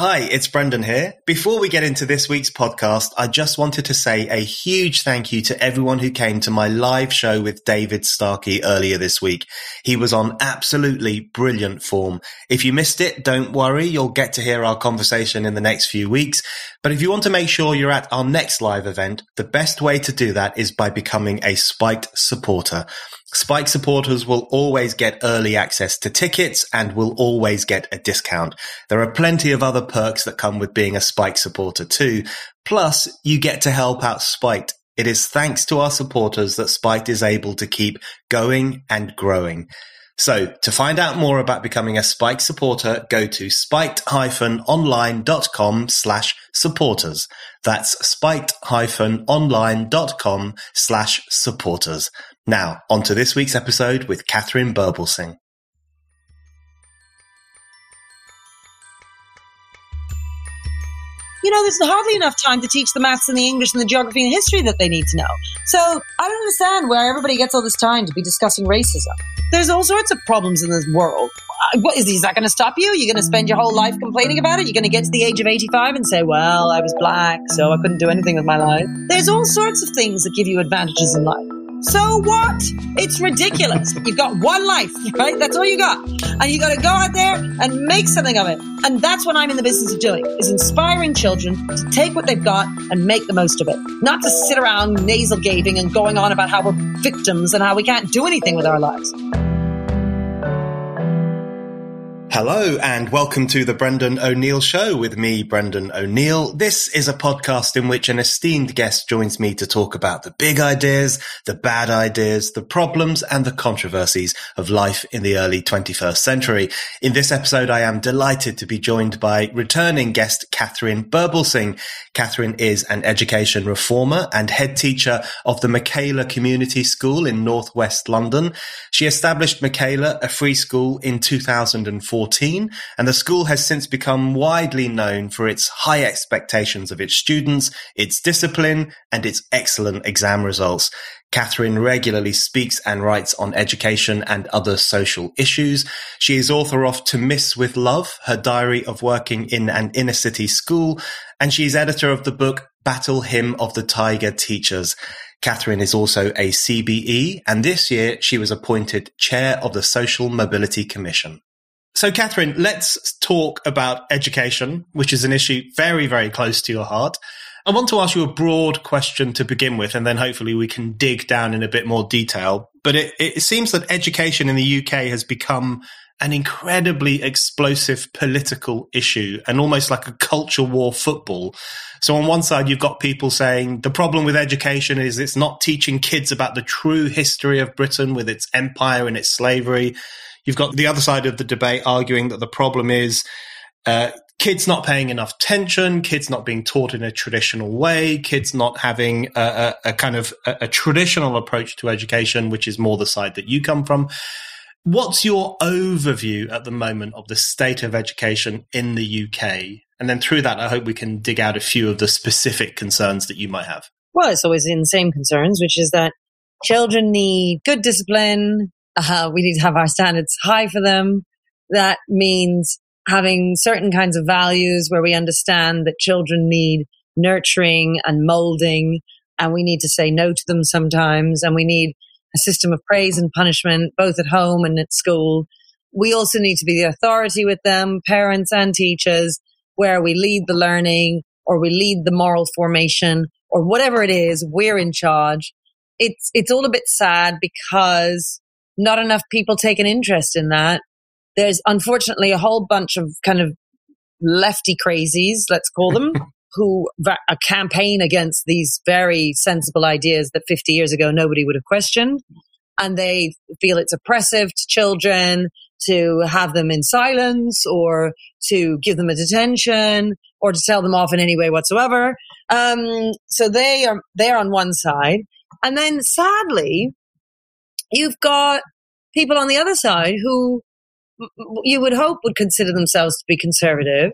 Hi, it's Brendan here. Before we get into this week's podcast, I just wanted to say a huge thank you to everyone who came to my live show with David Starkey earlier this week. He was on absolutely brilliant form. If you missed it, don't worry. You'll get to hear our conversation in the next few weeks. But if you want to make sure you're at our next live event, the best way to do that is by becoming a Spiked supporter. Spike supporters will always get early access to tickets and will always get a discount. There are plenty of other perks that come with being a Spike supporter too. Plus, you get to help out Spiked. It is thanks to our supporters that Spiked is able to keep going and growing. So to find out more about becoming a Spike supporter, go to spiked-online.com slash supporters. That's spiked-online.com slash supporters. Now, on to this week's episode with Katharine Birbalsingh. you know, there's hardly enough time to teach the maths and the English and the geography and history that they need to know. So I don't understand where everybody gets all this time to be discussing racism. There's all sorts of problems in this world. Uh, what is, is that going to stop you? You're going to spend your whole life complaining about it? You're going to get to the age of 85 and say, well, I was black, so I couldn't do anything with my life. There's all sorts of things that give you advantages in life. So what? It's ridiculous. You've got one life, right? That's all you got. And you got to go out there and make something of it. And that's what I'm in the business of doing, is inspiring children to take what they've got and make the most of it. Not to sit around nasal gaping and going on about how we're victims and how we can't do anything with our lives. Hello and welcome to the Brendan O'Neill Show with me, Brendan O'Neill. This is a podcast in which an esteemed guest joins me to talk about the big ideas, the bad ideas, the problems and the controversies of life in the early 21st century. In this episode, I am delighted to be joined by returning guest Katharine Birbalsingh. Katharine is an education reformer and head teacher of the Michaela Community School in Northwest London. She established Michaela, a free school, in 2004 2014, and the school has since become widely known for its high expectations of its students, its discipline, and its excellent exam results. Katharine regularly speaks and writes on education and other social issues. She is author of To Miss with Love, her diary of working in an inner city school, and she is editor of the book Battle Hymn of the Tiger Teachers. Katharine is also a CBE, and this year she was appointed chair of the Social Mobility Commission. So, Katharine, let's talk about education, which is an issue very, very close to your heart. I want to ask you a broad question to begin with, and then hopefully we can dig down in a bit more detail. But it, it seems that education in the UK has become an incredibly explosive political issue and almost like a culture war football. So on one side, you've got people saying the problem with education is it's not teaching kids about the true history of Britain with its empire and its slavery. You've got the other side of the debate arguing that the problem is uh, kids not paying enough attention, kids not being taught in a traditional way, kids not having a, a, a kind of a, a, traditional approach to education, which is more the side that you come from. What's your overview at the moment of the state of education in the UK? And then through that, I hope we can dig out a few of the specific concerns that you might have. Well, it's always the same concerns, which is that children need good discipline, uh, we need to have our standards high for them. That means having certain kinds of values where we understand that children need nurturing and molding, and we need to say no to them sometimes, and we need a system of praise and punishment, both at home and at school. We also need to be the authority with them, parents and teachers, where we lead the learning or we lead the moral formation or whatever it is, we're in charge. It's, it's all a bit sad because not enough people take an interest in that. There's unfortunately a whole bunch of kind of lefty crazies, let's call them, who a campaign against these very sensible ideas that 50 years ago nobody would have questioned. And they feel it's oppressive to children to have them in silence or to give them a detention or to tell them off in any way whatsoever. Um, so they are, they're on one side. And then sadly, you've got people on the other side who you would hope would consider themselves to be conservative,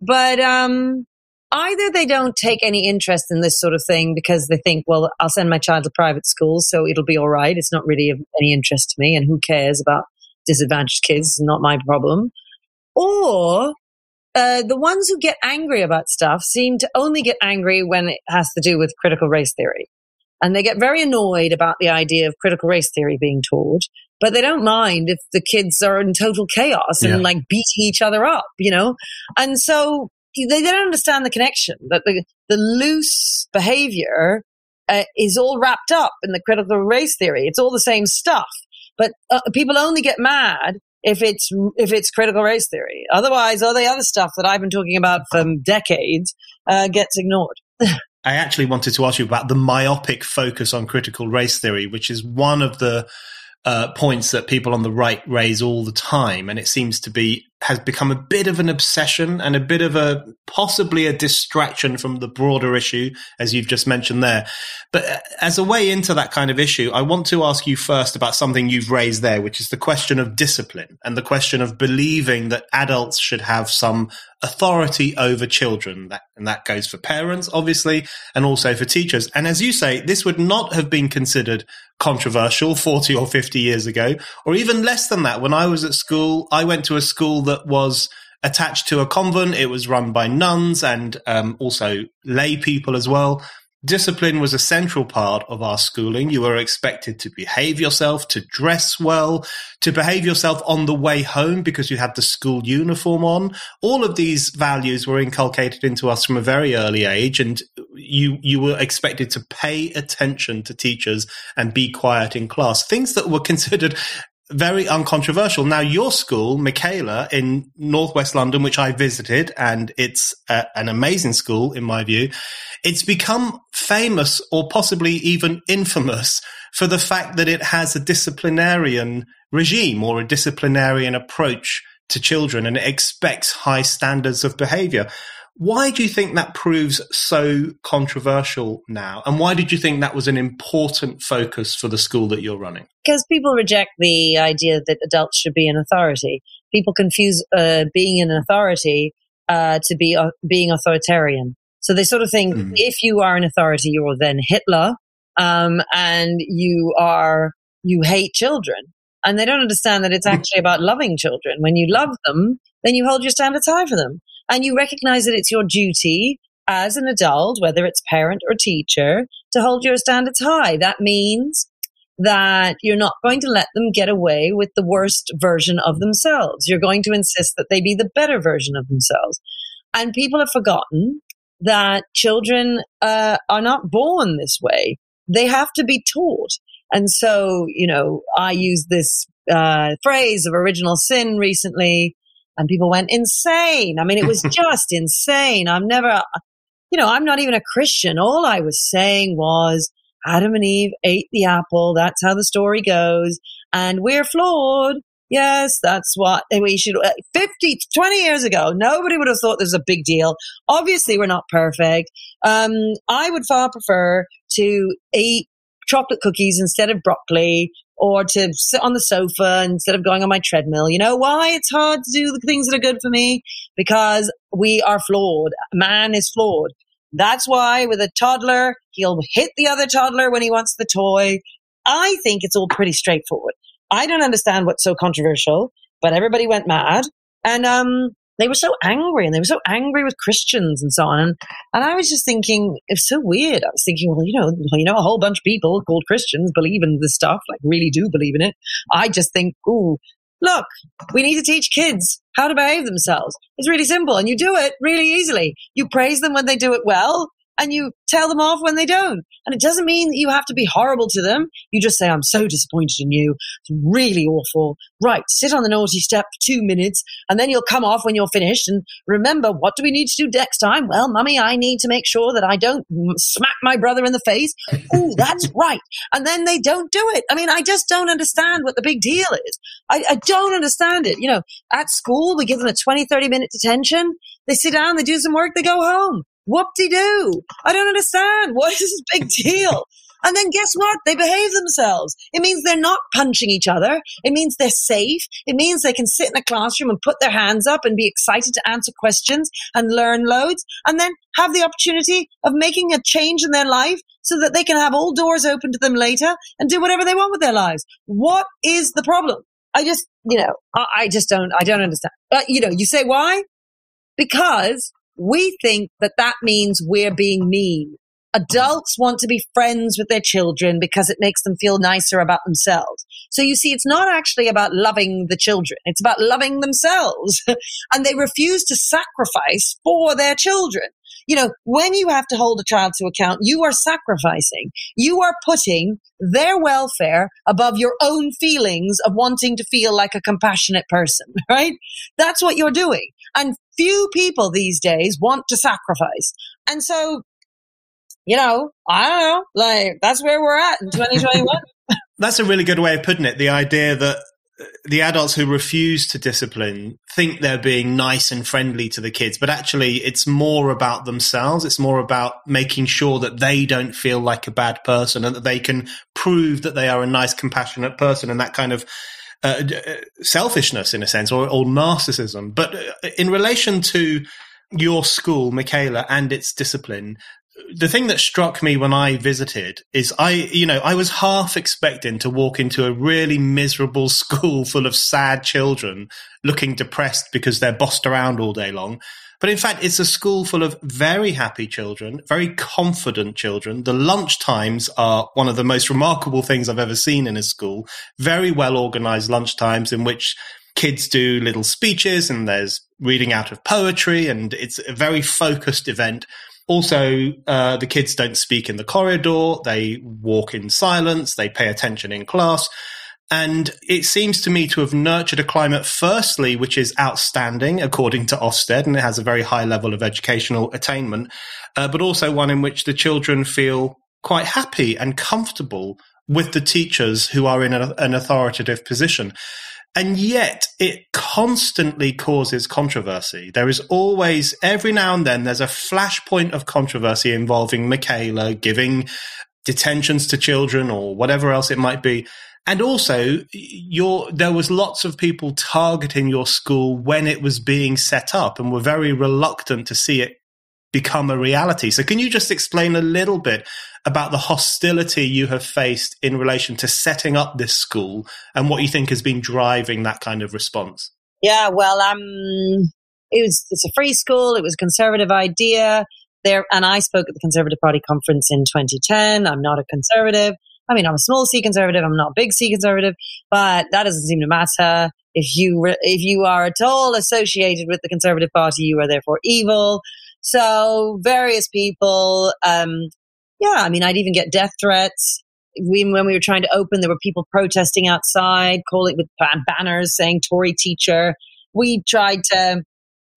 but um, either they don't take any interest in this sort of thing because they think, well, I'll send my child to private school, so it'll be all right. It's not really of any interest to me, and who cares about disadvantaged kids? Not my problem. Or uh, the ones who get angry about stuff seem to only get angry when it has to do with critical race theory. And they get very annoyed about the idea of critical race theory being taught, but they don't mind if the kids are in total chaos and yeah. like beating each other up, you know? And so they, don't understand the connection that the, the loose behavior uh, is all wrapped up in the critical race theory. It's all the same stuff, but uh, people only get mad if it's if it's critical race theory. Otherwise, all the other stuff that I've been talking about for decades uh, gets ignored. I actually wanted to ask you about the myopic focus on critical race theory, which is one of the uh, points that people on the right raise all the time, and it seems to be has become a bit of an obsession and a bit of a possibly a distraction from the broader issue, as you've just mentioned there. But uh, as a way into that kind of issue, I want to ask you first about something you've raised there, which is the question of discipline and the question of believing that adults should have some authority over children. That, and that goes for parents, obviously, and also for teachers. And as you say, this would not have been considered controversial 40 or 50 years ago, or even less than that. When I was at school, I went to a school that was attached to a convent. It was run by nuns and um, also lay people as well. Discipline was a central part of our schooling. You were expected to behave yourself, to dress well, to behave yourself on the way home because you had the school uniform on. All of these values were inculcated into us from a very early age and you, you were expected to pay attention to teachers and be quiet in class. Things that were considered very uncontroversial. Now, your school, Michaela, in Northwest London, which I visited, and it's a, an amazing school in my view, it's become famous or possibly even infamous for the fact that it has a disciplinarian regime or a disciplinarian approach to children and it expects high standards of behavior. Why do you think that proves so controversial now? And why did you think that was an important focus for the school that you're running? Because people reject the idea that adults should be an authority. People confuse uh, being an authority uh, to be uh, being authoritarian. So they sort of think mm. if you are an authority, you're then Hitler, um, and you are you hate children. And they don't understand that it's actually about loving children. When you love them, then you hold your standards high for them and you recognize that it's your duty as an adult, whether it's parent or teacher, to hold your standards high. That means that you're not going to let them get away with the worst version of themselves. You're going to insist that they be the better version of themselves. And people have forgotten that children uh, are not born this way. They have to be taught. And so, you know, I used this uh, phrase of original sin recently and people went insane. I mean, it was just insane. I'm never, you know, I'm not even a Christian. All I was saying was Adam and Eve ate the apple. That's how the story goes. And we're flawed. Yes, that's what we should. Uh, 50, 20 years ago, nobody would have thought this was a big deal. Obviously, we're not perfect. Um, I would far prefer to eat chocolate cookies instead of broccoli or to sit on the sofa instead of going on my treadmill. You know why it's hard to do the things that are good for me? Because we are flawed. Man is flawed. That's why with a toddler, he'll hit the other toddler when he wants the toy. I think it's all pretty straightforward. I don't understand what's so controversial, but everybody went mad. And um, they were so angry and they were so angry with Christians and so on. And, and I was just thinking, it's so weird. I was thinking, well, you know, you know, a whole bunch of people called Christians believe in this stuff, like really do believe in it. I just think, ooh, look, we need to teach kids how to behave themselves. It's really simple and you do it really easily. You praise them when they do it well and you tell them off when they don't. And it doesn't mean that you have to be horrible to them. You just say, I'm so disappointed in you. It's really awful. Right. Sit on the naughty step for two minutes and then you'll come off when you're finished. And remember, what do we need to do next time? Well, mummy, I need to make sure that I don't smack my brother in the face. Oh, that's right. And then they don't do it. I mean, I just don't understand what the big deal is. I, I don't understand it. You know, at school, we give them a 20, 30 minute detention. They sit down, they do some work, they go home. Whoop de doo. I don't understand. What is this big deal? And then guess what? They behave themselves. It means they're not punching each other. It means they're safe. It means they can sit in a classroom and put their hands up and be excited to answer questions and learn loads and then have the opportunity of making a change in their life so that they can have all doors open to them later and do whatever they want with their lives. What is the problem? I just, you know, I, I just don't, I don't understand. Uh, you know, you say why? because we think that that means we're being mean. Adults want to be friends with their children because it makes them feel nicer about themselves. So you see, it's not actually about loving the children. It's about loving themselves. and they refuse to sacrifice for their children. You know, when you have to hold a child to account, you are sacrificing. You are putting their welfare above your own feelings of wanting to feel like a compassionate person, right? That's what you're doing. And few people these days want to sacrifice. And so, you know, I don't know, like that's where we're at in 2021. that's a really good way of putting it. The idea that the adults who refuse to discipline think they're being nice and friendly to the kids, but actually it's more about themselves. It's more about making sure that they don't feel like a bad person and that they can prove that they are a nice, compassionate person and that kind of uh, uh selfishness in a sense or, or narcissism. But uh, in relation to your school, Michaela, and its discipline, the thing that struck me when I visited is I, you know, I was half expecting to walk into a really miserable school full of sad children looking depressed because they're bossed around all day long. But in fact, it's a school full of very happy children, very confident children. The lunch times are one of the most remarkable things I've ever seen in a school. Very well organized lunch times in which kids do little speeches and there's reading out of poetry and it's a very focused event also, uh, the kids don't speak in the corridor. They walk in silence. They pay attention in class. And it seems to me to have nurtured a climate, firstly, which is outstanding according to Ofsted, and it has a very high level of educational attainment, uh, but also one in which the children feel quite happy and comfortable with the teachers who are in a, an authoritative position. And yet it constantly causes controversy. There is always, every now and then, there's a flashpoint of controversy involving Michaela giving detentions to children or whatever else it might be. And also, your, there was lots of people targeting your school when it was being set up and were very reluctant to see it become a reality. So can you just explain a little bit about the hostility you have faced in relation to setting up this school and what you think has been driving that kind of response? Yeah, well, um, it was it's a free school. It was a conservative idea there, and I spoke at the Conservative Party conference in 2010. I'm not a conservative. I mean, I'm a small C conservative. I'm not a big C conservative, but that doesn't seem to matter. If you re- if you are at all associated with the Conservative Party, you are therefore evil. So various people, um, yeah, I mean, I'd even get death threats. We, when we were trying to open, there were people protesting outside, calling with banners saying Tory teacher. We tried to,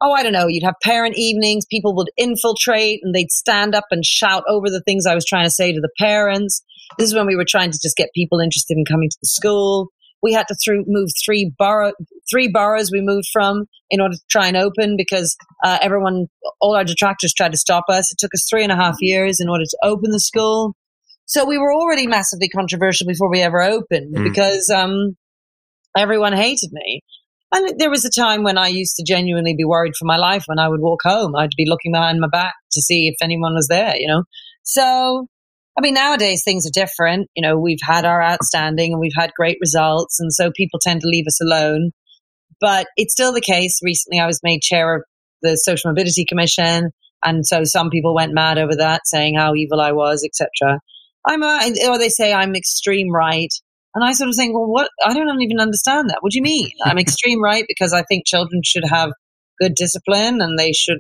oh, I don't know, you'd have parent evenings. People would infiltrate and they'd stand up and shout over the things I was trying to say to the parents. This is when we were trying to just get people interested in coming to the school. We had to through, move three borough, three boroughs we moved from in order to try and open because uh, everyone, all our detractors tried to stop us. It took us three and a half years in order to open the school. So we were already massively controversial before we ever opened mm. because um, everyone hated me. And there was a time when I used to genuinely be worried for my life when I would walk home. I'd be looking behind my back to see if anyone was there, you know? So I mean, nowadays things are different. You know, we've had our outstanding and we've had great results. And so people tend to leave us alone. But it's still the case. Recently, I was made chair of the Social Mobility Commission. And so some people went mad over that, saying how evil I was, etc. I'm uh, a, or they say I'm extreme right. And I sort of think, well, what? I don't even understand that. What do you mean? I'm extreme right because I think children should have good discipline and they should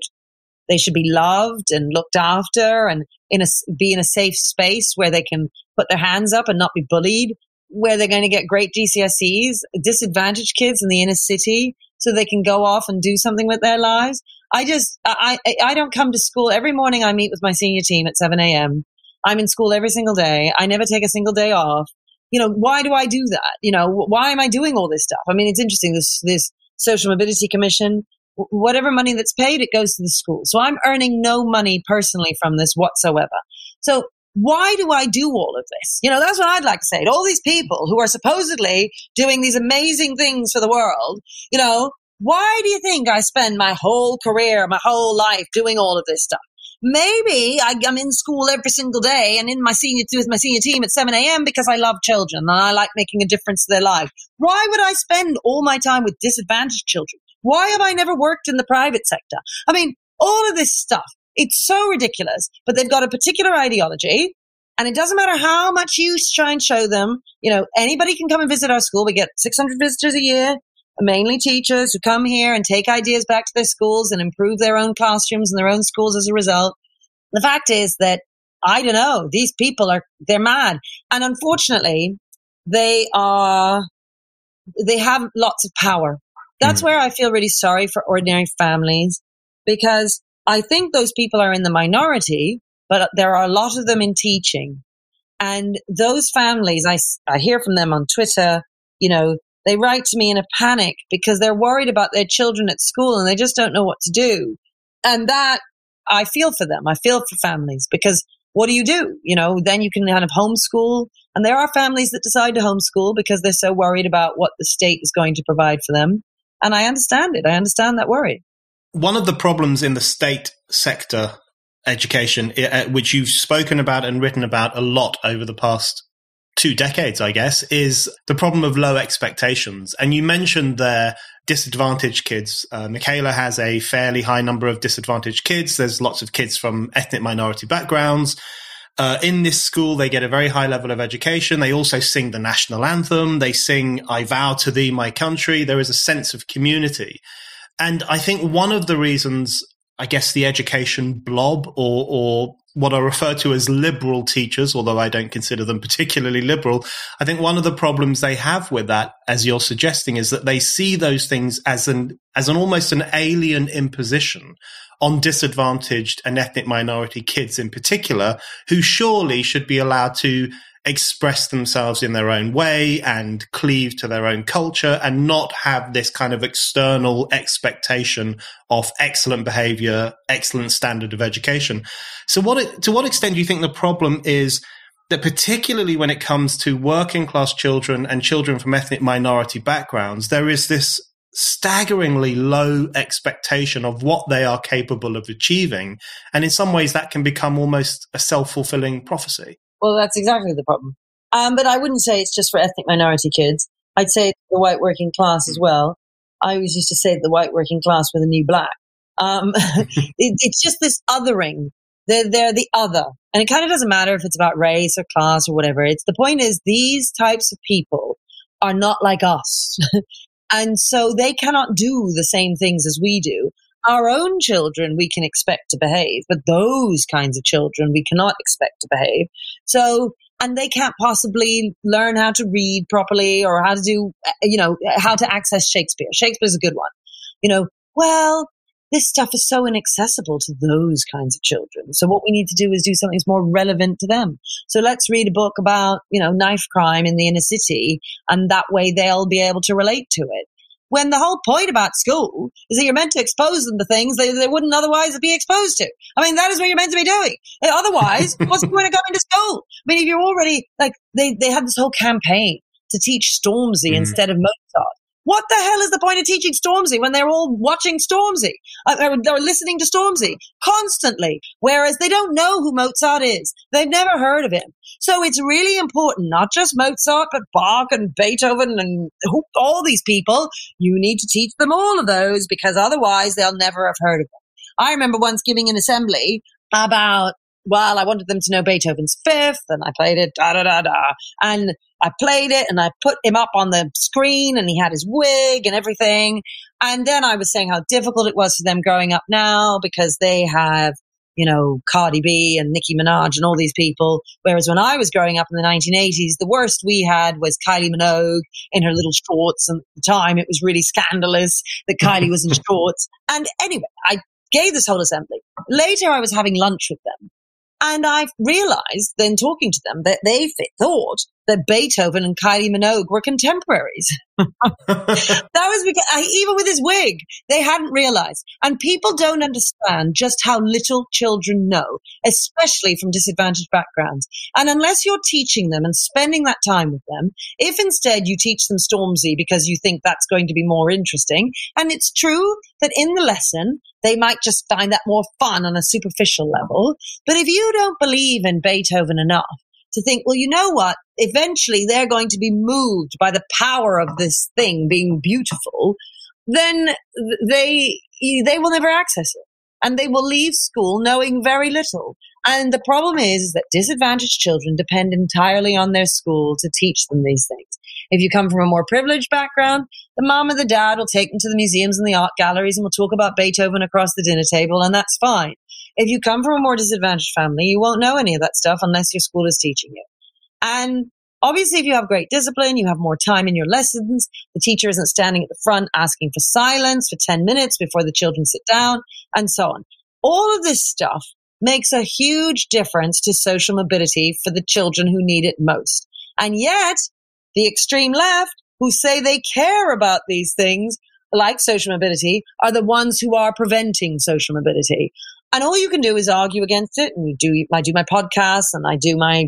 they should be loved and looked after and in a, be in a safe space where they can put their hands up and not be bullied, where they're going to get great GCSEs, disadvantaged kids in the inner city so they can go off and do something with their lives. I just, I, I, don't come to school. Every morning I meet with my senior team at 7 a.m. I'm in school every single day. I never take a single day off. You know, why do I do that? You know, why am I doing all this stuff? I mean, it's interesting. This, this social mobility commission whatever money that's paid, it goes to the school. So I'm earning no money personally from this whatsoever. So why do I do all of this? You know, that's what I'd like to say to all these people who are supposedly doing these amazing things for the world. You know, why do you think I spend my whole career, my whole life doing all of this stuff? Maybe I, am in school every single day and in my senior with my senior team at 7 a.m. because I love children and I like making a difference to their life. Why would I spend all my time with disadvantaged children? Why have I never worked in the private sector? I mean, all of this stuff, it's so ridiculous, but they've got a particular ideology. And it doesn't matter how much you try and show them, you know, anybody can come and visit our school. We get 600 visitors a year, mainly teachers who come here and take ideas back to their schools and improve their own classrooms and their own schools as a result. The fact is that I don't know, these people are, they're mad. And unfortunately, they are, they have lots of power. That's mm. where I feel really sorry for ordinary families because I think those people are in the minority, but there are a lot of them in teaching. And those families, I, I hear from them on Twitter, you know, they write to me in a panic because they're worried about their children at school and they just don't know what to do. And that I feel for them. I feel for families because what do you do? You know, then you can kind of homeschool. And there are families that decide to homeschool because they're so worried about what the state is going to provide for them. And I understand it. I understand that worry. One of the problems in the state sector education, uh, which you've spoken about and written about a lot over the past two decades, I guess, is the problem of low expectations. And you mentioned there disadvantaged kids. Uh, Michaela has a fairly high number of disadvantaged kids. There's lots of kids from ethnic minority backgrounds. Uh, in this school, they get a very high level of education. They also sing the national anthem. They sing, I vow to thee, my country. There is a sense of community. And I think one of the reasons, I guess, the education blob or, or what are referred to as liberal teachers, although I don't consider them particularly liberal. I think one of the problems they have with that, as you're suggesting, is that they see those things as an, as an almost an alien imposition on disadvantaged and ethnic minority kids in particular, who surely should be allowed to express themselves in their own way and cleave to their own culture and not have this kind of external expectation of excellent behavior, excellent standard of education. So what, to what extent do you think the problem is that particularly when it comes to working class children and children from ethnic minority backgrounds, there is this staggeringly low expectation of what they are capable of achieving. And in some ways that can become almost a self-fulfilling prophecy. Well, that's exactly the problem. Um, but I wouldn't say it's just for ethnic minority kids. I'd say the white working class as well. I always used to say the white working class were the new black. Um, it, it's just this othering. They're, they're the other. And it kind of doesn't matter if it's about race or class or whatever. It's the point is these types of people are not like us. and so they cannot do the same things as we do our own children we can expect to behave, but those kinds of children we cannot expect to behave. So, and they can't possibly learn how to read properly or how to do, you know, how to access Shakespeare. Shakespeare's a good one. You know, well, this stuff is so inaccessible to those kinds of children. So what we need to do is do something that's more relevant to them. So let's read a book about, you know, knife crime in the inner city and that way they'll be able to relate to it when the whole point about school is that you're meant to expose them to things they, they wouldn't otherwise be exposed to. I mean, that is what you're meant to be doing. Otherwise, what's the point of going to school? I mean, if you're already, like, they, they had this whole campaign to teach Stormzy mm. instead of Mozart. What the hell is the point of teaching Stormzy when they're all watching Stormzy? Uh, they're listening to Stormzy constantly, whereas they don't know who Mozart is. They've never heard of him. So it's really important, not just Mozart, but Bach and Beethoven and all these people. You need to teach them all of those because otherwise they'll never have heard of them. I remember once giving an assembly about well, I wanted them to know Beethoven's fifth, and I played it da da da da. And I played it and I put him up on the screen and he had his wig and everything. And then I was saying how difficult it was for them growing up now because they have, you know, Cardi B and Nicki Minaj and all these people. Whereas when I was growing up in the 1980s, the worst we had was Kylie Minogue in her little shorts. And at the time it was really scandalous that Kylie was in shorts. And anyway, I gave this whole assembly. Later I was having lunch with them and I realized then talking to them that they thought that Beethoven and Kylie Minogue were contemporaries. that was because I, even with his wig, they hadn't realized. And people don't understand just how little children know, especially from disadvantaged backgrounds. And unless you're teaching them and spending that time with them, if instead you teach them Stormzy because you think that's going to be more interesting, and it's true that in the lesson, they might just find that more fun on a superficial level. But if you don't believe in Beethoven enough to think, well, you know what? Eventually they're going to be moved by the power of this thing being beautiful. then they they will never access it and they will leave school knowing very little. And the problem is, that disadvantaged children depend entirely on their school to teach them these things. If you come from a more privileged background, the mom and the dad will take them to the museums and the art galleries and we'll talk about Beethoven across the dinner table, and that's fine. If you come from a more disadvantaged family, you won't know any of that stuff unless your school is teaching you. And obviously, if you have great discipline, you have more time in your lessons. The teacher isn't standing at the front asking for silence for 10 minutes before the children sit down and so on. All of this stuff makes a huge difference to social mobility for the children who need it most. And yet, the extreme left, who say they care about these things, like social mobility, are the ones who are preventing social mobility. And all you can do is argue against it. And do, I do my podcasts and I do my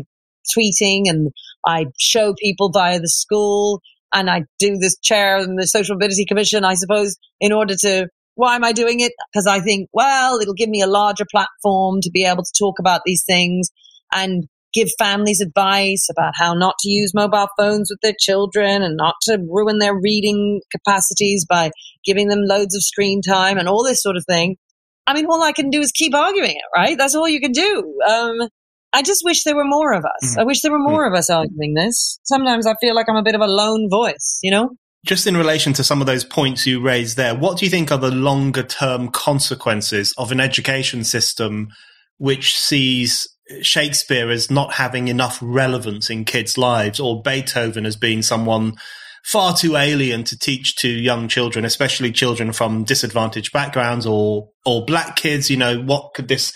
tweeting and I show people via the school and I do this chair in the Social Mobility Commission, I suppose, in order to, why am I doing it? Because I think, well, it'll give me a larger platform to be able to talk about these things and give families advice about how not to use mobile phones with their children and not to ruin their reading capacities by giving them loads of screen time and all this sort of thing. I mean, all I can do is keep arguing it, right? That's all you can do. Um, I just wish there were more of us. Mm. I wish there were more mm. of us arguing this. Sometimes I feel like I'm a bit of a lone voice, you know? Just in relation to some of those points you raised there, what do you think are the longer term consequences of an education system which sees Shakespeare as not having enough relevance in kids' lives or Beethoven as being someone far too alien to teach to young children, especially children from disadvantaged backgrounds or, or black kids? You know, what could this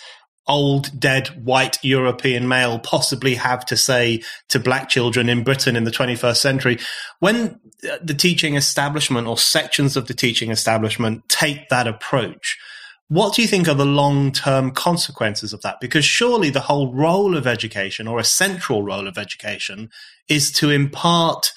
old, dead, white European male possibly have to say to black children in Britain in the 21st century? When uh, the teaching establishment or sections of the teaching establishment take that approach, what do you think are the long term consequences of that? Because surely the whole role of education or a central role of education is to impart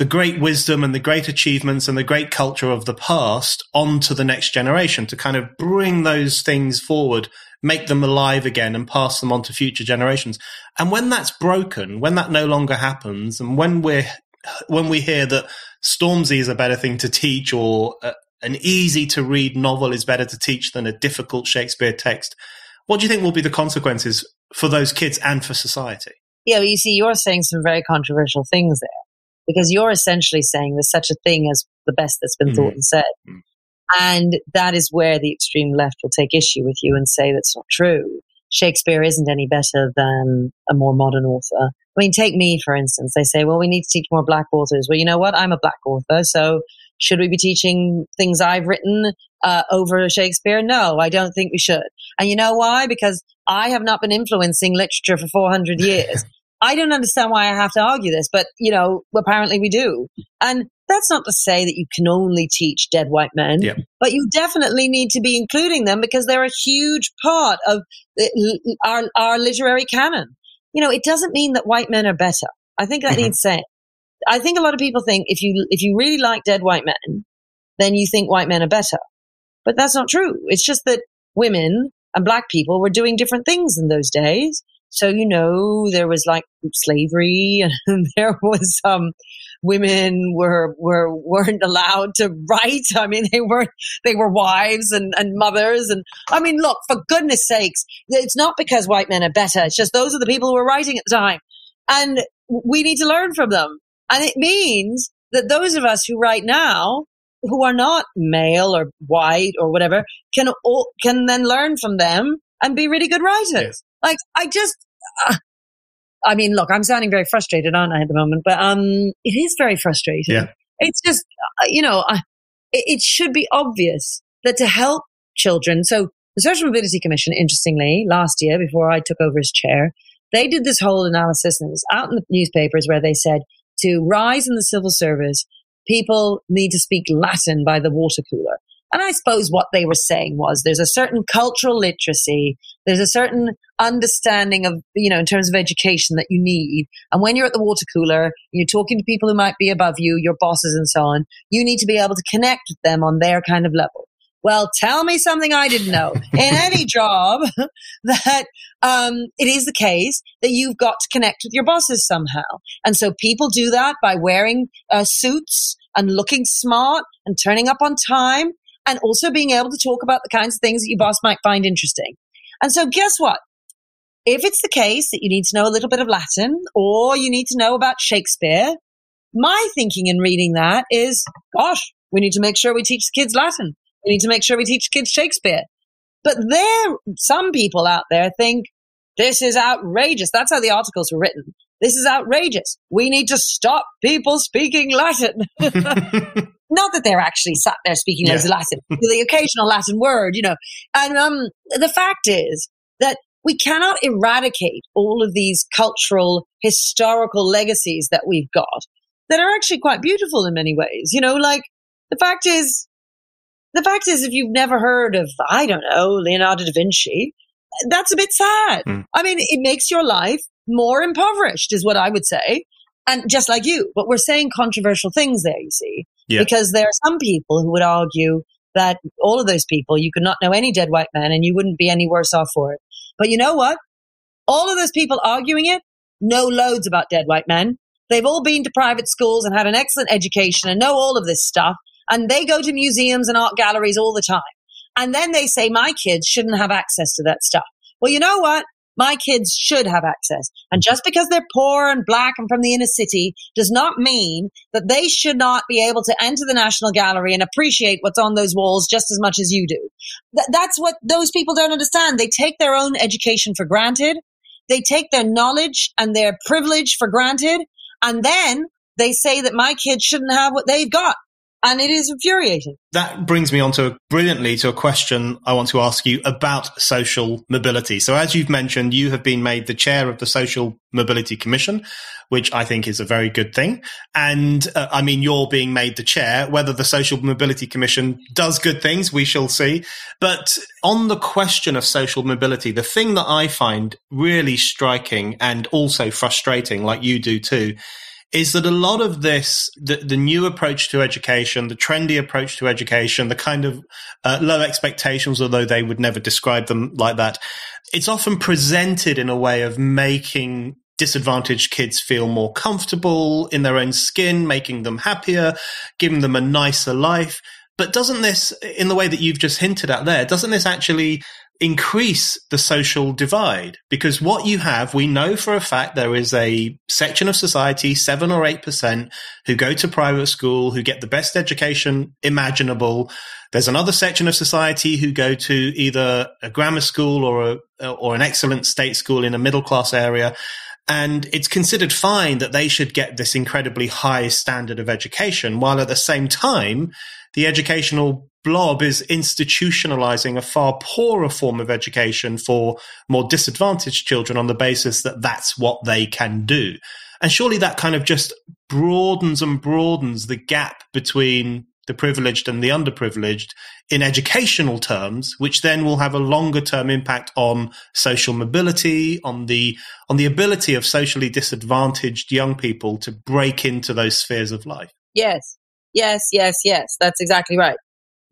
the great wisdom and the great achievements and the great culture of the past onto the next generation to kind of bring those things forward make them alive again and pass them on to future generations. And when that's broken, when that no longer happens, and when we're when we hear that Stormzy is a better thing to teach, or uh, an easy to read novel is better to teach than a difficult Shakespeare text, what do you think will be the consequences for those kids and for society? Yeah, well, you see, you're saying some very controversial things there because you're essentially saying there's such a thing as the best that's been mm. thought and said. Mm. And that is where the extreme left will take issue with you and say that's not true. Shakespeare isn't any better than a more modern author. I mean, take me, for instance. They say, well, we need to teach more black authors. Well, you know what? I'm a black author. So should we be teaching things I've written uh, over Shakespeare? No, I don't think we should. And you know why? Because I have not been influencing literature for 400 years. I don't understand why I have to argue this, but you know, apparently we do. And that's not to say that you can only teach dead white men, yeah. but you definitely need to be including them because they're a huge part of our, our literary canon. You know, it doesn't mean that white men are better. I think that mm-hmm. needs saying. I think a lot of people think if you, if you really like dead white men, then you think white men are better. But that's not true. It's just that women and black people were doing different things in those days. So, you know, there was like slavery and there was, um, women were were weren't allowed to write. I mean, they weren't they were wives and, and mothers. And I mean, look, for goodness sakes, it's not because white men are better. It's just those are the people who were writing at the time, and we need to learn from them. And it means that those of us who write now, who are not male or white or whatever, can all, can then learn from them and be really good writers. Yes. Like I just. Uh, I mean, look, I'm sounding very frustrated, aren't I, at the moment? But um, it is very frustrating. Yeah. It's just, uh, you know, uh, it, it should be obvious that to help children. So the Social Mobility Commission, interestingly, last year before I took over as chair, they did this whole analysis and it was out in the newspapers where they said to rise in the civil service, people need to speak Latin by the water cooler. And I suppose what they were saying was there's a certain cultural literacy, there's a certain understanding of, you know, in terms of education that you need. And when you're at the water cooler, you're talking to people who might be above you, your bosses and so on, you need to be able to connect with them on their kind of level. Well, tell me something I didn't know. In any job, that um, it is the case that you've got to connect with your bosses somehow. And so people do that by wearing uh, suits and looking smart and turning up on time and also being able to talk about the kinds of things that your boss might find interesting. And so guess what? If it's the case that you need to know a little bit of Latin or you need to know about Shakespeare, my thinking in reading that is, gosh, we need to make sure we teach kids Latin. We need to make sure we teach kids Shakespeare. But there, some people out there think this is outrageous. That's how the articles were written. This is outrageous. We need to stop people speaking Latin. Not that they're actually sat there speaking yeah. loads of Latin, the occasional Latin word, you know. And um, the fact is that we cannot eradicate all of these cultural, historical legacies that we've got that are actually quite beautiful in many ways. You know, like the fact is, the fact is, if you've never heard of, I don't know, Leonardo da Vinci, that's a bit sad. Mm. I mean, it makes your life more impoverished, is what I would say. And just like you, but we're saying controversial things there, you see, yeah. because there are some people who would argue that all of those people, you could not know any dead white man and you wouldn't be any worse off for it. But you know what? All of those people arguing it know loads about dead white men. They've all been to private schools and had an excellent education and know all of this stuff. And they go to museums and art galleries all the time. And then they say, my kids shouldn't have access to that stuff. Well, you know what? My kids should have access. And just because they're poor and black and from the inner city does not mean that they should not be able to enter the National Gallery and appreciate what's on those walls just as much as you do. Th- that's what those people don't understand. They take their own education for granted. They take their knowledge and their privilege for granted. And then they say that my kids shouldn't have what they've got and it is infuriating. That brings me on to brilliantly to a question I want to ask you about social mobility. So, as you've mentioned, you have been made the chair of the Social Mobility Commission, which I think is a very good thing. And uh, I mean, you're being made the chair. Whether the Social Mobility Commission does good things, we shall see. But on the question of social mobility, the thing that I find really striking and also frustrating, like you do too, is that a lot of this, the, the new approach to education, the trendy approach to education, the kind of uh, low expectations, although they would never describe them like that, it's often presented in a way of making disadvantaged kids feel more comfortable in their own skin, making them happier, giving them a nicer life. But doesn't this, in the way that you've just hinted at there, doesn't this actually increase the social divide because what you have, we know for a fact there is a section of society, seven or eight percent, who go to private school, who get the best education imaginable. There's another section of society who go to either a grammar school or a, or an excellent state school in a middle class area. And it's considered fine that they should get this incredibly high standard of education, while at the same time, the educational blob is institutionalizing a far poorer form of education for more disadvantaged children on the basis that that's what they can do. And surely that kind of just broadens and broadens the gap between the privileged and the underprivileged in educational terms, which then will have a longer term impact on social mobility, on the, on the ability of socially disadvantaged young people to break into those spheres of life. Yes. Yes, yes, yes. That's exactly right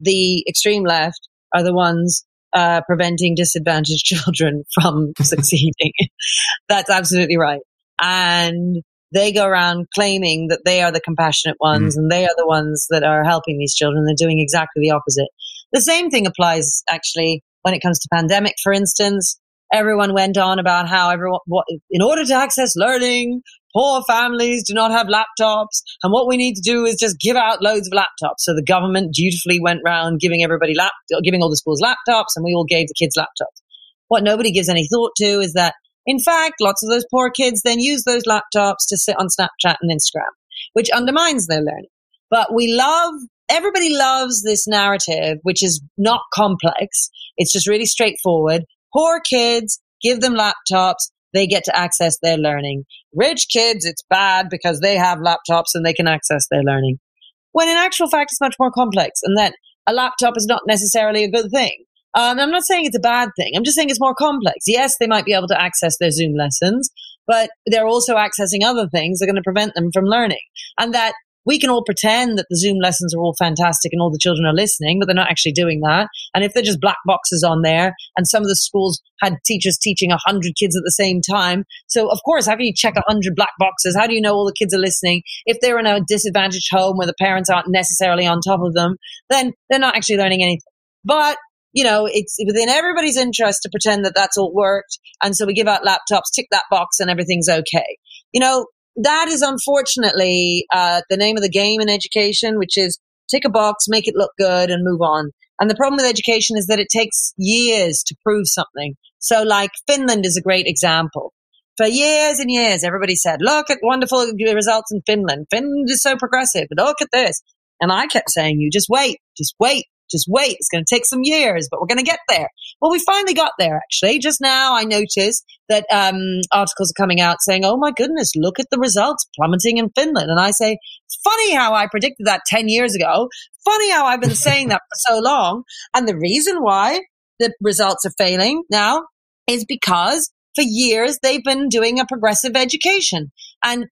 the extreme left are the ones uh, preventing disadvantaged children from succeeding. That's absolutely right. And they go around claiming that they are the compassionate ones mm. and they are the ones that are helping these children. They're doing exactly the opposite. The same thing applies actually when it comes to pandemic, for instance. Everyone went on about how everyone, what, in order to access learning, poor families do not have laptops. And what we need to do is just give out loads of laptops. So the government dutifully went round giving everybody lap, giving all the schools laptops and we all gave the kids laptops. What nobody gives any thought to is that in fact, lots of those poor kids then use those laptops to sit on Snapchat and Instagram, which undermines their learning. But we love, everybody loves this narrative, which is not complex. It's just really straightforward. Poor kids, give them laptops they get to access their learning. Rich kids, it's bad because they have laptops and they can access their learning. When in actual fact, it's much more complex and that a laptop is not necessarily a good thing. Um, I'm not saying it's a bad thing. I'm just saying it's more complex. Yes, they might be able to access their Zoom lessons, but they're also accessing other things that are going to prevent them from learning. And that we can all pretend that the Zoom lessons are all fantastic and all the children are listening, but they're not actually doing that. And if they're just black boxes on there, and some of the schools had teachers teaching 100 kids at the same time. So, of course, how can you check 100 black boxes? How do you know all the kids are listening? If they're in a disadvantaged home where the parents aren't necessarily on top of them, then they're not actually learning anything. But you know, it's within everybody's interest to pretend that that's all worked. And so we give out laptops, tick that box, and everything's okay. You know, that is unfortunately uh, the name of the game in education, which is tick a box, make it look good, and move on. And the problem with education is that it takes years to prove something. So, like Finland is a great example. For years and years, everybody said, look at wonderful results in Finland. Finland is so progressive. Look at this. And I kept saying, you just wait, just wait, just wait. It's going to take some years, but we're going to get there. Well, we finally got there, actually. Just now, I noticed that um, articles are coming out saying, oh my goodness, look at the results plummeting in Finland. And I say, funny how I predicted that 10 years ago. Funny how I've been saying that for so long. And the reason why the results are failing now is because for years they've been doing a progressive education. And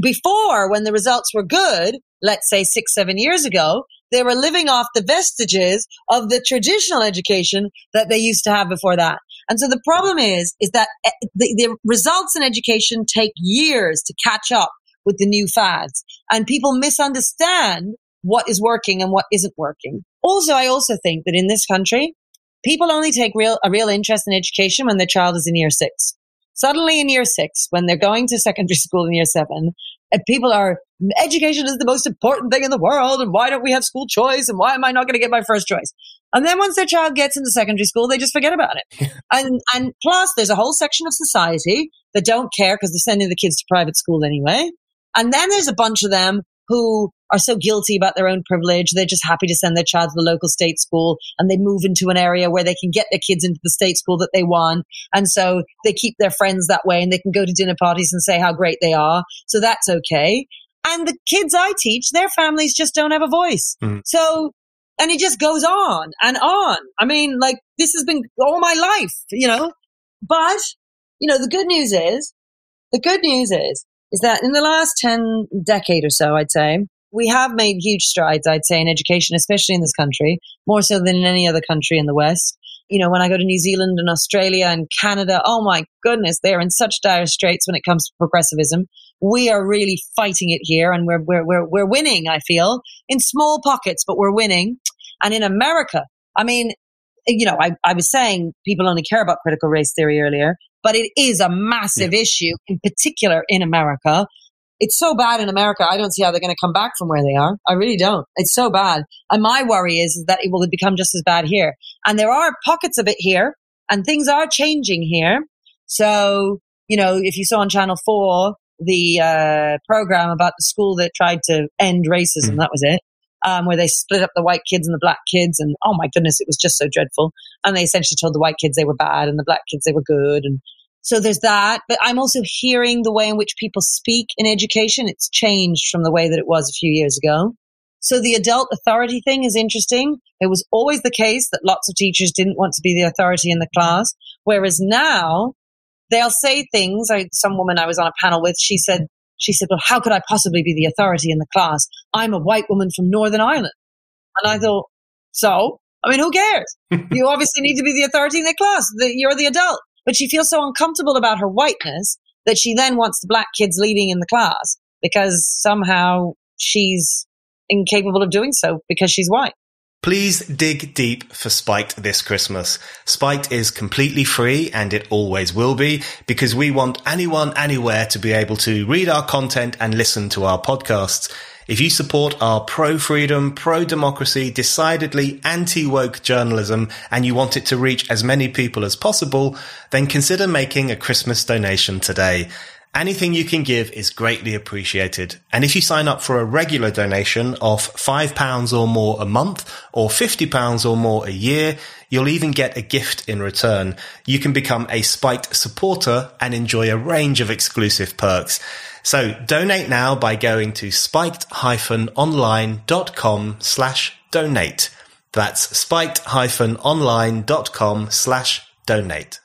before, when the results were good, let's say six, seven years ago, they were living off the vestiges of the traditional education that they used to have before that. And so the problem is, is that eh, the, the results in education take years to catch up with the new fads and people misunderstand what is working and what isn't working. Also, I also think that in this country, people only take real, a real interest in education when their child is in year six. Suddenly in year six, when they're going to secondary school in year seven, people are education is the most important thing in the world and why don't we have school choice and why am I not going to get my first choice? And then once their child gets into secondary school, they just forget about it. and and plus there's a whole section of society that don't care because they're sending the kids to private school anyway. And then there's a bunch of them who are so guilty about their own privilege. They're just happy to send their child to the local state school and they move into an area where they can get their kids into the state school that they want. And so they keep their friends that way and they can go to dinner parties and say how great they are. So that's okay. And the kids I teach, their families just don't have a voice. Mm. So, and it just goes on and on. I mean, like this has been all my life, you know, but you know, the good news is, the good news is, is that in the last 10 decade or so, I'd say, we have made huge strides, I'd say, in education, especially in this country, more so than in any other country in the West. You know, when I go to New Zealand and Australia and Canada, oh my goodness, they're in such dire straits when it comes to progressivism. We are really fighting it here and we're, we're, we're, we're winning, I feel, in small pockets, but we're winning. And in America, I mean, you know, I, I was saying people only care about critical race theory earlier, but it is a massive yeah. issue, in particular in America it's so bad in America. I don't see how they're going to come back from where they are. I really don't. It's so bad. And my worry is, is that it will become just as bad here. And there are pockets of it here and things are changing here. So, you know, if you saw on channel four, the uh, program about the school that tried to end racism, mm. that was it. Um, where they split up the white kids and the black kids, and oh my goodness, it was just so dreadful. And they essentially told the white kids they were bad and the black kids they were good, and so there's that. But I'm also hearing the way in which people speak in education. It's changed from the way that it was a few years ago. So the adult authority thing is interesting. It was always the case that lots of teachers didn't want to be the authority in the class. Whereas now they'll say things. I, some woman I was on a panel with, she said, she said, well, how could I possibly be the authority in the class? I'm a white woman from Northern Ireland. And I mm-hmm. thought, so, I mean, who cares? you obviously need to be the authority in the class. You're the adult. But she feels so uncomfortable about her whiteness that she then wants the black kids leading in the class because somehow she's incapable of doing so because she's white. Please dig deep for Spiked this Christmas. Spiked is completely free and it always will be because we want anyone anywhere to be able to read our content and listen to our podcasts. If you support our pro-freedom, pro-democracy, decidedly anti-woke journalism and you want it to reach as many people as possible, then consider making a Christmas donation today. Anything you can give is greatly appreciated. And if you sign up for a regular donation of £5 or more a month or £50 or more a year, you'll even get a gift in return. You can become a Spiked supporter and enjoy a range of exclusive perks. So donate now by going to spiked-online.com slash donate. That's spiked-online.com slash donate.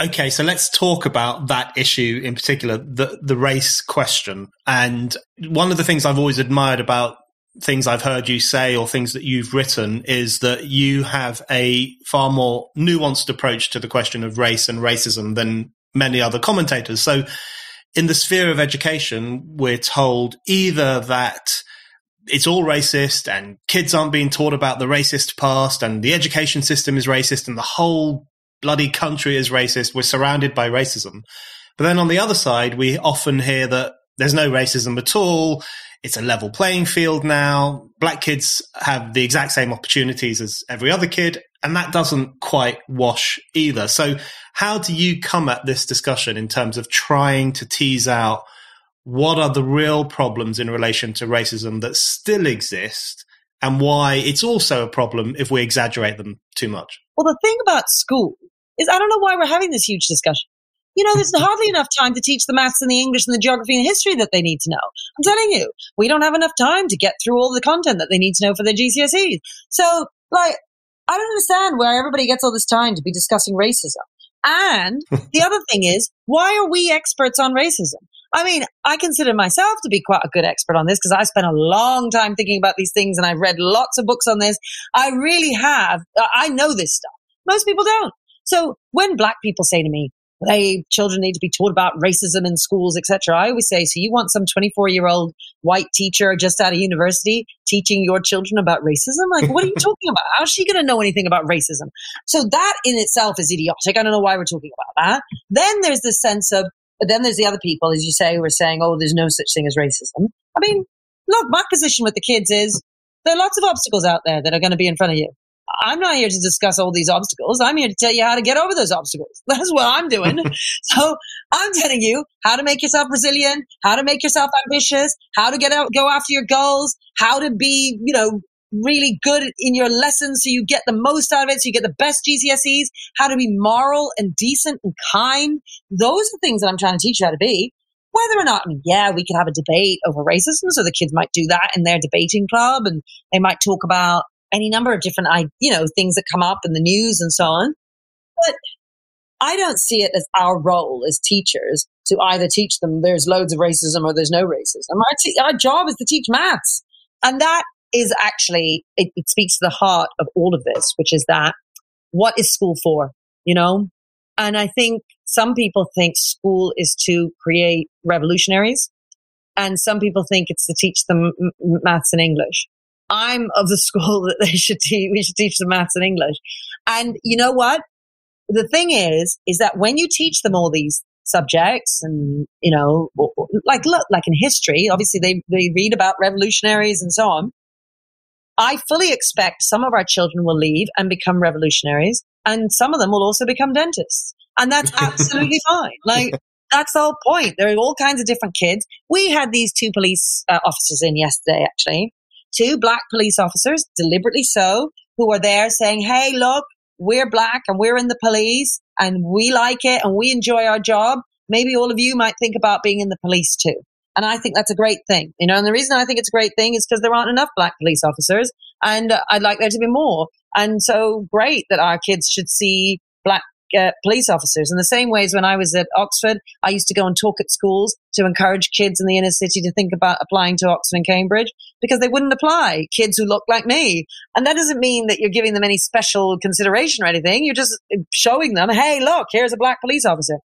Okay, so let's talk about that issue in particular, the the race question. And one of the things I've always admired about things I've heard you say or things that you've written is that you have a far more nuanced approach to the question of race and racism than many other commentators. So in the sphere of education, we're told either that it's all racist and kids aren't being taught about the racist past and the education system is racist and the whole bloody country is racist. We're surrounded by racism. But then on the other side, we often hear that there's no racism at all. It's a level playing field now. Black kids have the exact same opportunities as every other kid. And that doesn't quite wash either. So how do you come at this discussion in terms of trying to tease out what are the real problems in relation to racism that still exist and why it's also a problem if we exaggerate them too much? Well, the thing about school is I don't know why we're having this huge discussion. You know, there's hardly enough time to teach the maths and the English and the geography and history that they need to know. I'm telling you, we don't have enough time to get through all the content that they need to know for their GCSEs. So, like, I don't understand where everybody gets all this time to be discussing racism. And the other thing is, why are we experts on racism? I mean, I consider myself to be quite a good expert on this because I spent a long time thinking about these things and I've read lots of books on this. I really have. I know this stuff. Most people don't. So when black people say to me, they children need to be taught about racism in schools, etc. I always say, so you want some 24 year old white teacher just out of university teaching your children about racism? Like, what are you talking about? How's she going to know anything about racism? So that in itself is idiotic. I don't know why we're talking about that. Then there's this sense of, but then there's the other people, as you say, who are saying, oh, there's no such thing as racism. I mean, look, my position with the kids is there are lots of obstacles out there that are going to be in front of you. I'm not here to discuss all these obstacles. I'm here to tell you how to get over those obstacles. That's what I'm doing. so I'm telling you how to make yourself resilient, how to make yourself ambitious, how to get out, go after your goals, how to be, you know, really good in your lessons so you get the most out of it, so you get the best GCSEs, how to be moral and decent and kind. Those are the things that I'm trying to teach you how to be. Whether or not, I mean, yeah, we could have a debate over racism, so the kids might do that in their debating club and they might talk about any number of different, you know, things that come up in the news and so on. But I don't see it as our role as teachers to either teach them there's loads of racism or there's no racism. Our, our job is to teach maths. And that is actually, it, it speaks to the heart of all of this, which is that what is school for? You know? And I think some people think school is to create revolutionaries. And some people think it's to teach them maths and English. I'm of the school that they should teach, we should teach them maths and English. And you know what? The thing is, is that when you teach them all these subjects and, you know, like, look, like in history, obviously they, they read about revolutionaries and so on. I fully expect some of our children will leave and become revolutionaries and some of them will also become dentists. And that's absolutely fine. Like, that's the whole point. There are all kinds of different kids. We had these two police uh, officers in yesterday, actually, two black police officers, deliberately so, who are there saying, Hey, look, we're black and we're in the police and we like it and we enjoy our job. Maybe all of you might think about being in the police too. And I think that's a great thing, you know, and the reason I think it's a great thing is because there aren't enough black police officers and uh, I'd like there to be more. And so great that our kids should see black uh, police officers. In the same ways, when I was at Oxford, I used to go and talk at schools to encourage kids in the inner city to think about applying to Oxford and Cambridge because they wouldn't apply, kids who look like me. And that doesn't mean that you're giving them any special consideration or anything. You're just showing them, hey, look, here's a black police officer.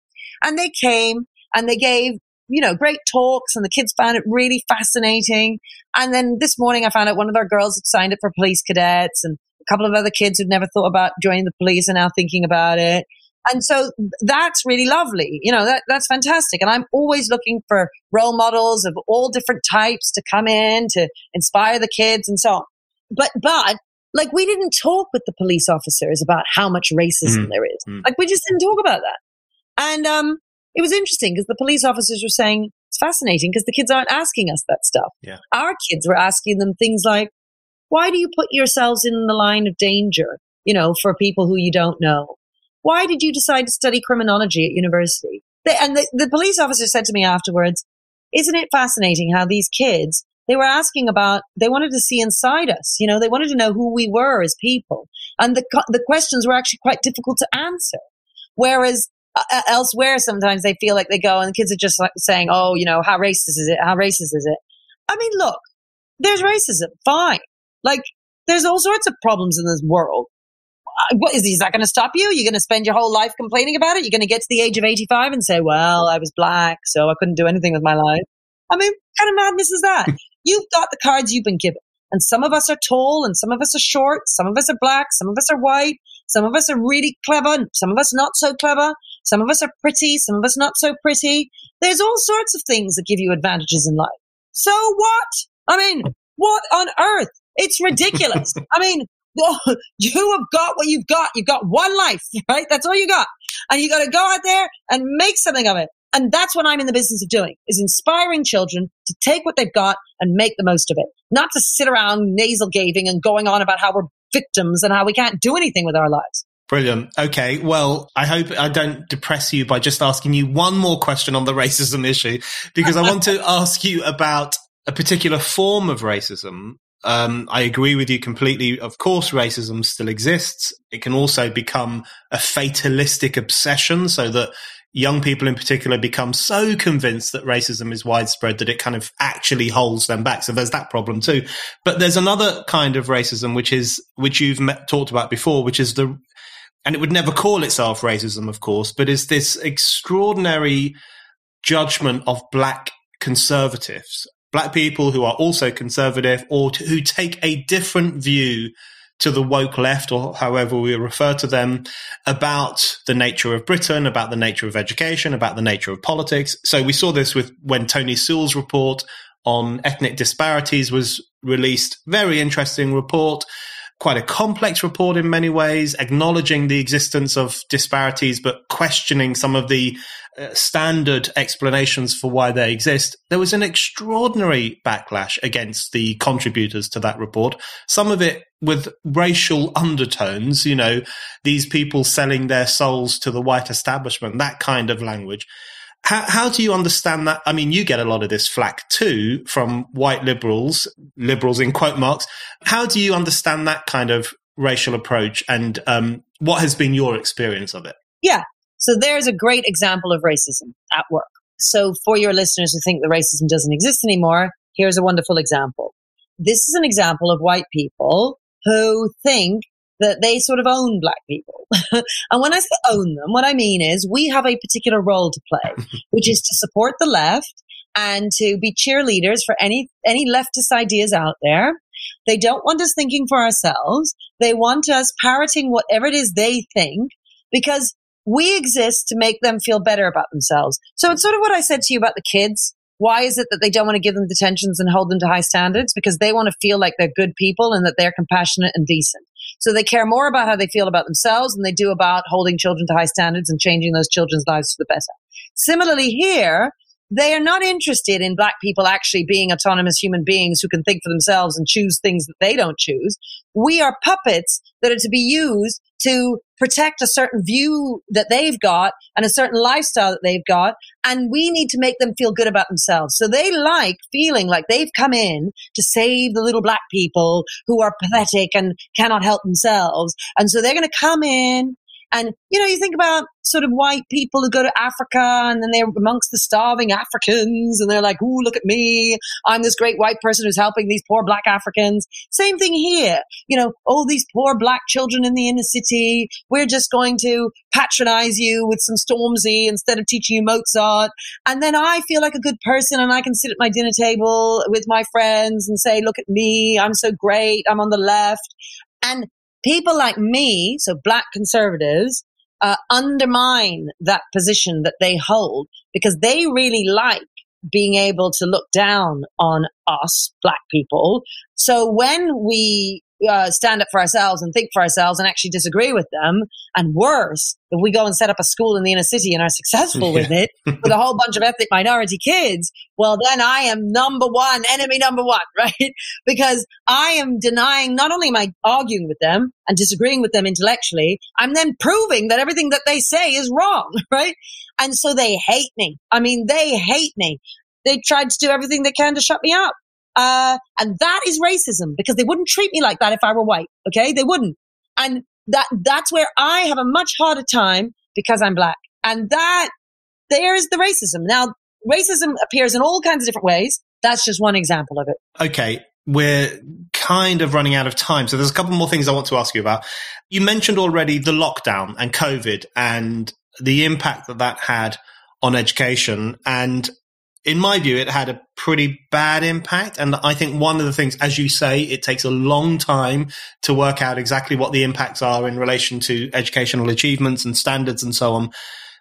And they came and they gave you know, great talks and the kids found it really fascinating. And then this morning I found out one of our girls had signed up for police cadets and a couple of other kids who'd never thought about joining the police are now thinking about it. And so that's really lovely. You know, that, that's fantastic. And I'm always looking for role models of all different types to come in to inspire the kids and so on. But, but like we didn't talk with the police officers about how much racism mm. there is. Mm. Like we just didn't talk about that. And, um, it was interesting because the police officers were saying it's fascinating because the kids aren't asking us that stuff. Yeah. Our kids were asking them things like, why do you put yourselves in the line of danger, you know, for people who you don't know? Why did you decide to study criminology at university? They, and the, the police officer said to me afterwards, isn't it fascinating how these kids, they were asking about, they wanted to see inside us, you know, they wanted to know who we were as people. And the, the questions were actually quite difficult to answer. Whereas uh, elsewhere, sometimes they feel like they go and the kids are just like saying, "Oh, you know, how racist is it? How racist is it?" I mean, look, there's racism, fine. Like, there's all sorts of problems in this world. Uh, what is, is that going to stop you? You're going to spend your whole life complaining about it? You're going to get to the age of 85 and say, well, I was black, so I couldn't do anything with my life. I mean, what kind of madness is that? you've got the cards you've been given. And some of us are tall and some of us are short. Some of us are black. Some of us are white. Some of us are really clever. Some of us not so clever. Some of us are pretty. Some of us not so pretty. There's all sorts of things that give you advantages in life. So what? I mean, what on earth? It's ridiculous. I mean, you have got what you've got. You've got one life, right? That's all you got. And you got to go out there and make something of it. And that's what I'm in the business of doing is inspiring children to take what they've got and make the most of it. Not to sit around nasal gaving and going on about how we're victims and how we can't do anything with our lives. Brilliant. Okay. Well, I hope I don't depress you by just asking you one more question on the racism issue, because I want to ask you about a particular form of racism. Um, I agree with you completely. Of course, racism still exists. It can also become a fatalistic obsession so that young people in particular become so convinced that racism is widespread that it kind of actually holds them back. So there's that problem too. But there's another kind of racism, which is, which you've met, talked about before, which is the, and it would never call itself racism, of course, but is this extraordinary judgment of black conservatives, black people who are also conservative or to, who take a different view to the woke left, or however we refer to them, about the nature of Britain, about the nature of education, about the nature of politics. So we saw this with when Tony Sewell's report on ethnic disparities was released. Very interesting report quite a complex report in many ways, acknowledging the existence of disparities, but questioning some of the uh, standard explanations for why they exist. There was an extraordinary backlash against the contributors to that report. Some of it with racial undertones, you know, these people selling their souls to the white establishment, that kind of language. How, how do you understand that? I mean, you get a lot of this flack too from white liberals, liberals in quote marks. How do you understand that kind of racial approach and um, what has been your experience of it? Yeah. So there's a great example of racism at work. So for your listeners who think the racism doesn't exist anymore, here's a wonderful example. This is an example of white people who think that they sort of own black people. and when I say own them, what I mean is we have a particular role to play, which is to support the left and to be cheerleaders for any, any leftist ideas out there. They don't want us thinking for ourselves. They want us parroting whatever it is they think because we exist to make them feel better about themselves. So it's sort of what I said to you about the kids. Why is it that they don't want to give them detentions and hold them to high standards? Because they want to feel like they're good people and that they're compassionate and decent. So they care more about how they feel about themselves than they do about holding children to high standards and changing those children's lives for the better. Similarly here, they are not interested in black people actually being autonomous human beings who can think for themselves and choose things that they don't choose. We are puppets that are to be used to protect a certain view that they've got and a certain lifestyle that they've got. And we need to make them feel good about themselves. So they like feeling like they've come in to save the little black people who are pathetic and cannot help themselves. And so they're going to come in and, you know, you think about sort of white people who go to Africa and then they're amongst the starving Africans and they're like, ooh, look at me. I'm this great white person who's helping these poor black Africans. Same thing here. You know, all these poor black children in the inner city. We're just going to patronize you with some Stormzy instead of teaching you Mozart. And then I feel like a good person and I can sit at my dinner table with my friends and say, look at me. I'm so great. I'm on the left. And people like me, so black conservatives, uh, undermine that position that they hold because they really like being able to look down on us, black people. So when we uh, stand up for ourselves and think for ourselves and actually disagree with them. And worse, if we go and set up a school in the inner city and are successful yeah. with it with a whole bunch of ethnic minority kids, well, then I am number one, enemy number one, right? Because I am denying, not only am I arguing with them and disagreeing with them intellectually, I'm then proving that everything that they say is wrong, right? And so they hate me. I mean, they hate me. They tried to do everything they can to shut me up. Uh, and that is racism because they wouldn't treat me like that if I were white. Okay. They wouldn't. And that, that's where I have a much harder time because I'm black. And that, there's the racism. Now, racism appears in all kinds of different ways. That's just one example of it. Okay. We're kind of running out of time. So there's a couple more things I want to ask you about. You mentioned already the lockdown and COVID and the impact that that had on education. And in my view, it had a pretty bad impact. And I think one of the things, as you say, it takes a long time to work out exactly what the impacts are in relation to educational achievements and standards and so on.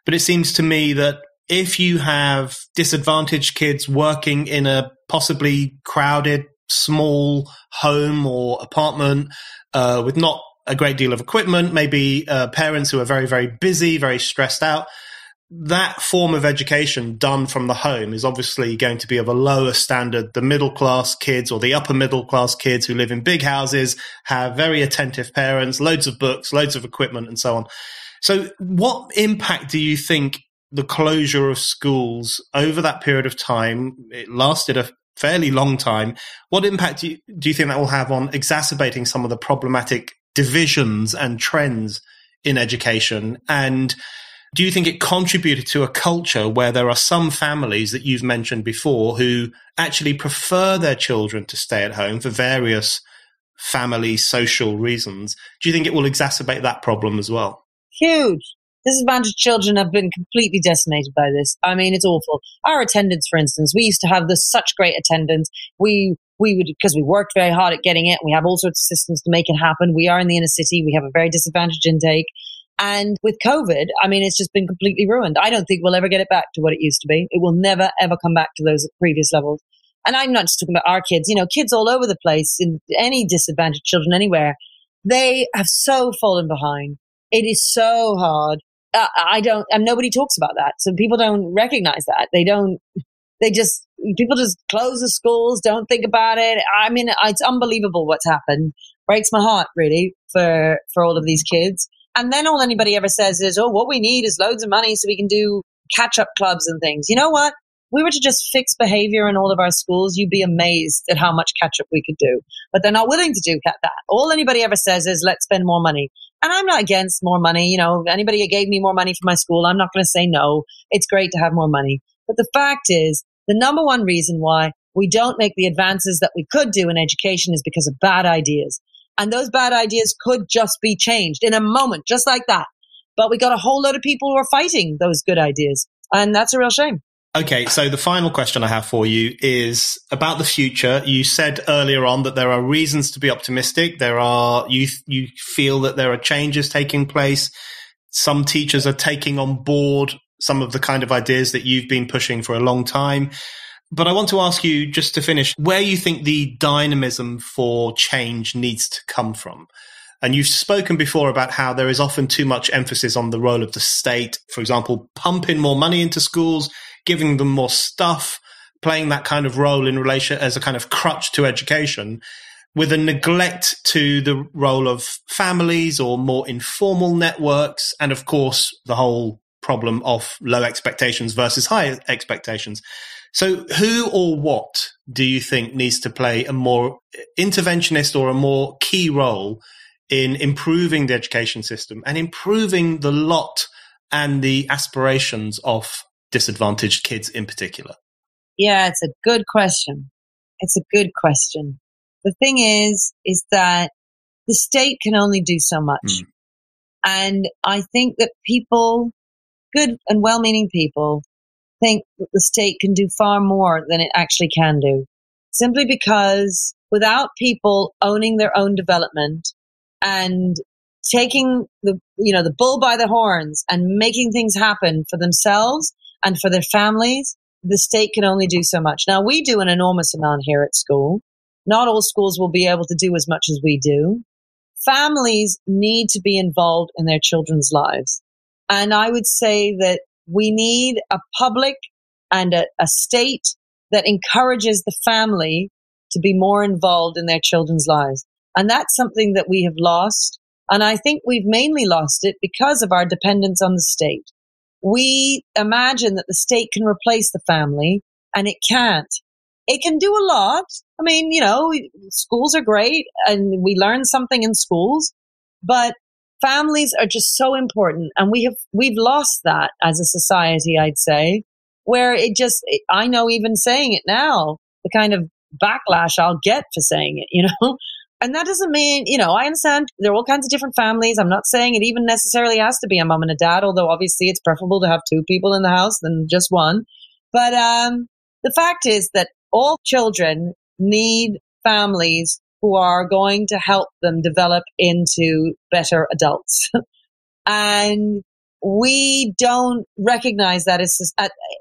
But it seems to me that if you have disadvantaged kids working in a possibly crowded, small home or apartment uh, with not a great deal of equipment, maybe uh, parents who are very, very busy, very stressed out, that form of education done from the home is obviously going to be of a lower standard. The middle class kids or the upper middle class kids who live in big houses have very attentive parents, loads of books, loads of equipment, and so on. So, what impact do you think the closure of schools over that period of time? It lasted a fairly long time. What impact do you, do you think that will have on exacerbating some of the problematic divisions and trends in education? And do you think it contributed to a culture where there are some families that you've mentioned before who actually prefer their children to stay at home for various family social reasons? Do you think it will exacerbate that problem as well? Huge. Disadvantaged children have been completely decimated by this. I mean, it's awful. Our attendance, for instance, we used to have this such great attendance. We we would because we worked very hard at getting it. We have all sorts of systems to make it happen. We are in the inner city. We have a very disadvantaged intake. And with COVID, I mean, it's just been completely ruined. I don't think we'll ever get it back to what it used to be. It will never, ever come back to those previous levels. And I'm not just talking about our kids, you know, kids all over the place, in any disadvantaged children anywhere. They have so fallen behind. It is so hard. Uh, I don't, and nobody talks about that. So people don't recognize that. They don't, they just, people just close the schools, don't think about it. I mean, it's unbelievable what's happened. Breaks my heart, really, for, for all of these kids. And then all anybody ever says is, oh, what we need is loads of money so we can do catch up clubs and things. You know what? we were to just fix behavior in all of our schools, you'd be amazed at how much catch up we could do. But they're not willing to do that. All anybody ever says is, let's spend more money. And I'm not against more money. You know, anybody gave me more money for my school, I'm not going to say no. It's great to have more money. But the fact is, the number one reason why we don't make the advances that we could do in education is because of bad ideas. And those bad ideas could just be changed in a moment, just like that. But we got a whole lot of people who are fighting those good ideas. And that's a real shame. Okay, so the final question I have for you is about the future. You said earlier on that there are reasons to be optimistic. There are you you feel that there are changes taking place. Some teachers are taking on board some of the kind of ideas that you've been pushing for a long time. But I want to ask you, just to finish, where you think the dynamism for change needs to come from. And you've spoken before about how there is often too much emphasis on the role of the state. For example, pumping more money into schools, giving them more stuff, playing that kind of role in relation as a kind of crutch to education with a neglect to the role of families or more informal networks. And of course, the whole problem of low expectations versus high expectations. So, who or what do you think needs to play a more interventionist or a more key role in improving the education system and improving the lot and the aspirations of disadvantaged kids in particular? Yeah, it's a good question. It's a good question. The thing is, is that the state can only do so much. Mm. And I think that people, good and well meaning people, think that the state can do far more than it actually can do. Simply because without people owning their own development and taking the, you know, the bull by the horns and making things happen for themselves and for their families, the state can only do so much. Now we do an enormous amount here at school. Not all schools will be able to do as much as we do. Families need to be involved in their children's lives. And I would say that we need a public and a, a state that encourages the family to be more involved in their children's lives. And that's something that we have lost. And I think we've mainly lost it because of our dependence on the state. We imagine that the state can replace the family and it can't. It can do a lot. I mean, you know, schools are great and we learn something in schools, but families are just so important and we have we've lost that as a society i'd say where it just i know even saying it now the kind of backlash i'll get for saying it you know? And that doesn't mean you know i understand there are all kinds of different families. I'm not saying it even necessarily has to be a mom and a dad although obviously it's preferable to have two people in the house than just one. But um, the fact is that all children need families who are going to help them develop into better adults. and we don't recognize that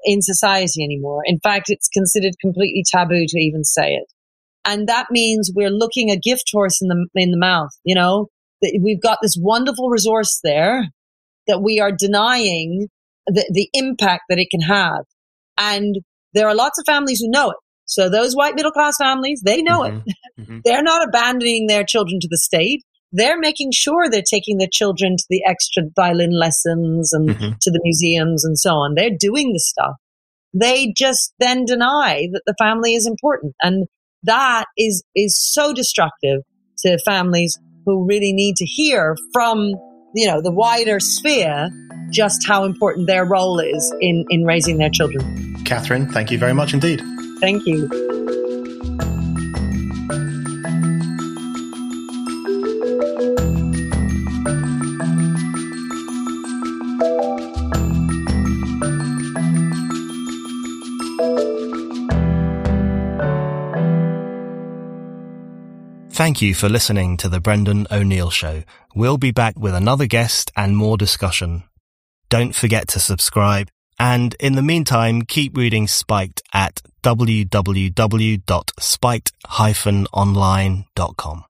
in society anymore. In fact, it's considered completely taboo to even say it. And that means we're looking a gift horse in the, in the mouth, you know, we've got this wonderful resource there that we are denying the, the impact that it can have. And there are lots of families who know it. So those white middle class families, they know mm-hmm. it. Mm-hmm. They're not abandoning their children to the state. They're making sure they're taking their children to the extra violin lessons and mm-hmm. to the museums and so on. They're doing the stuff. They just then deny that the family is important. And that is, is so destructive to families who really need to hear from, you know, the wider sphere just how important their role is in, in raising their children. Katharine, thank you very much indeed. Thank you. Thank you for listening to the Brendan O'Neill Show. We'll be back with another guest and more discussion. Don't forget to subscribe and in the meantime, keep reading Spiked at www.spiked-online.com.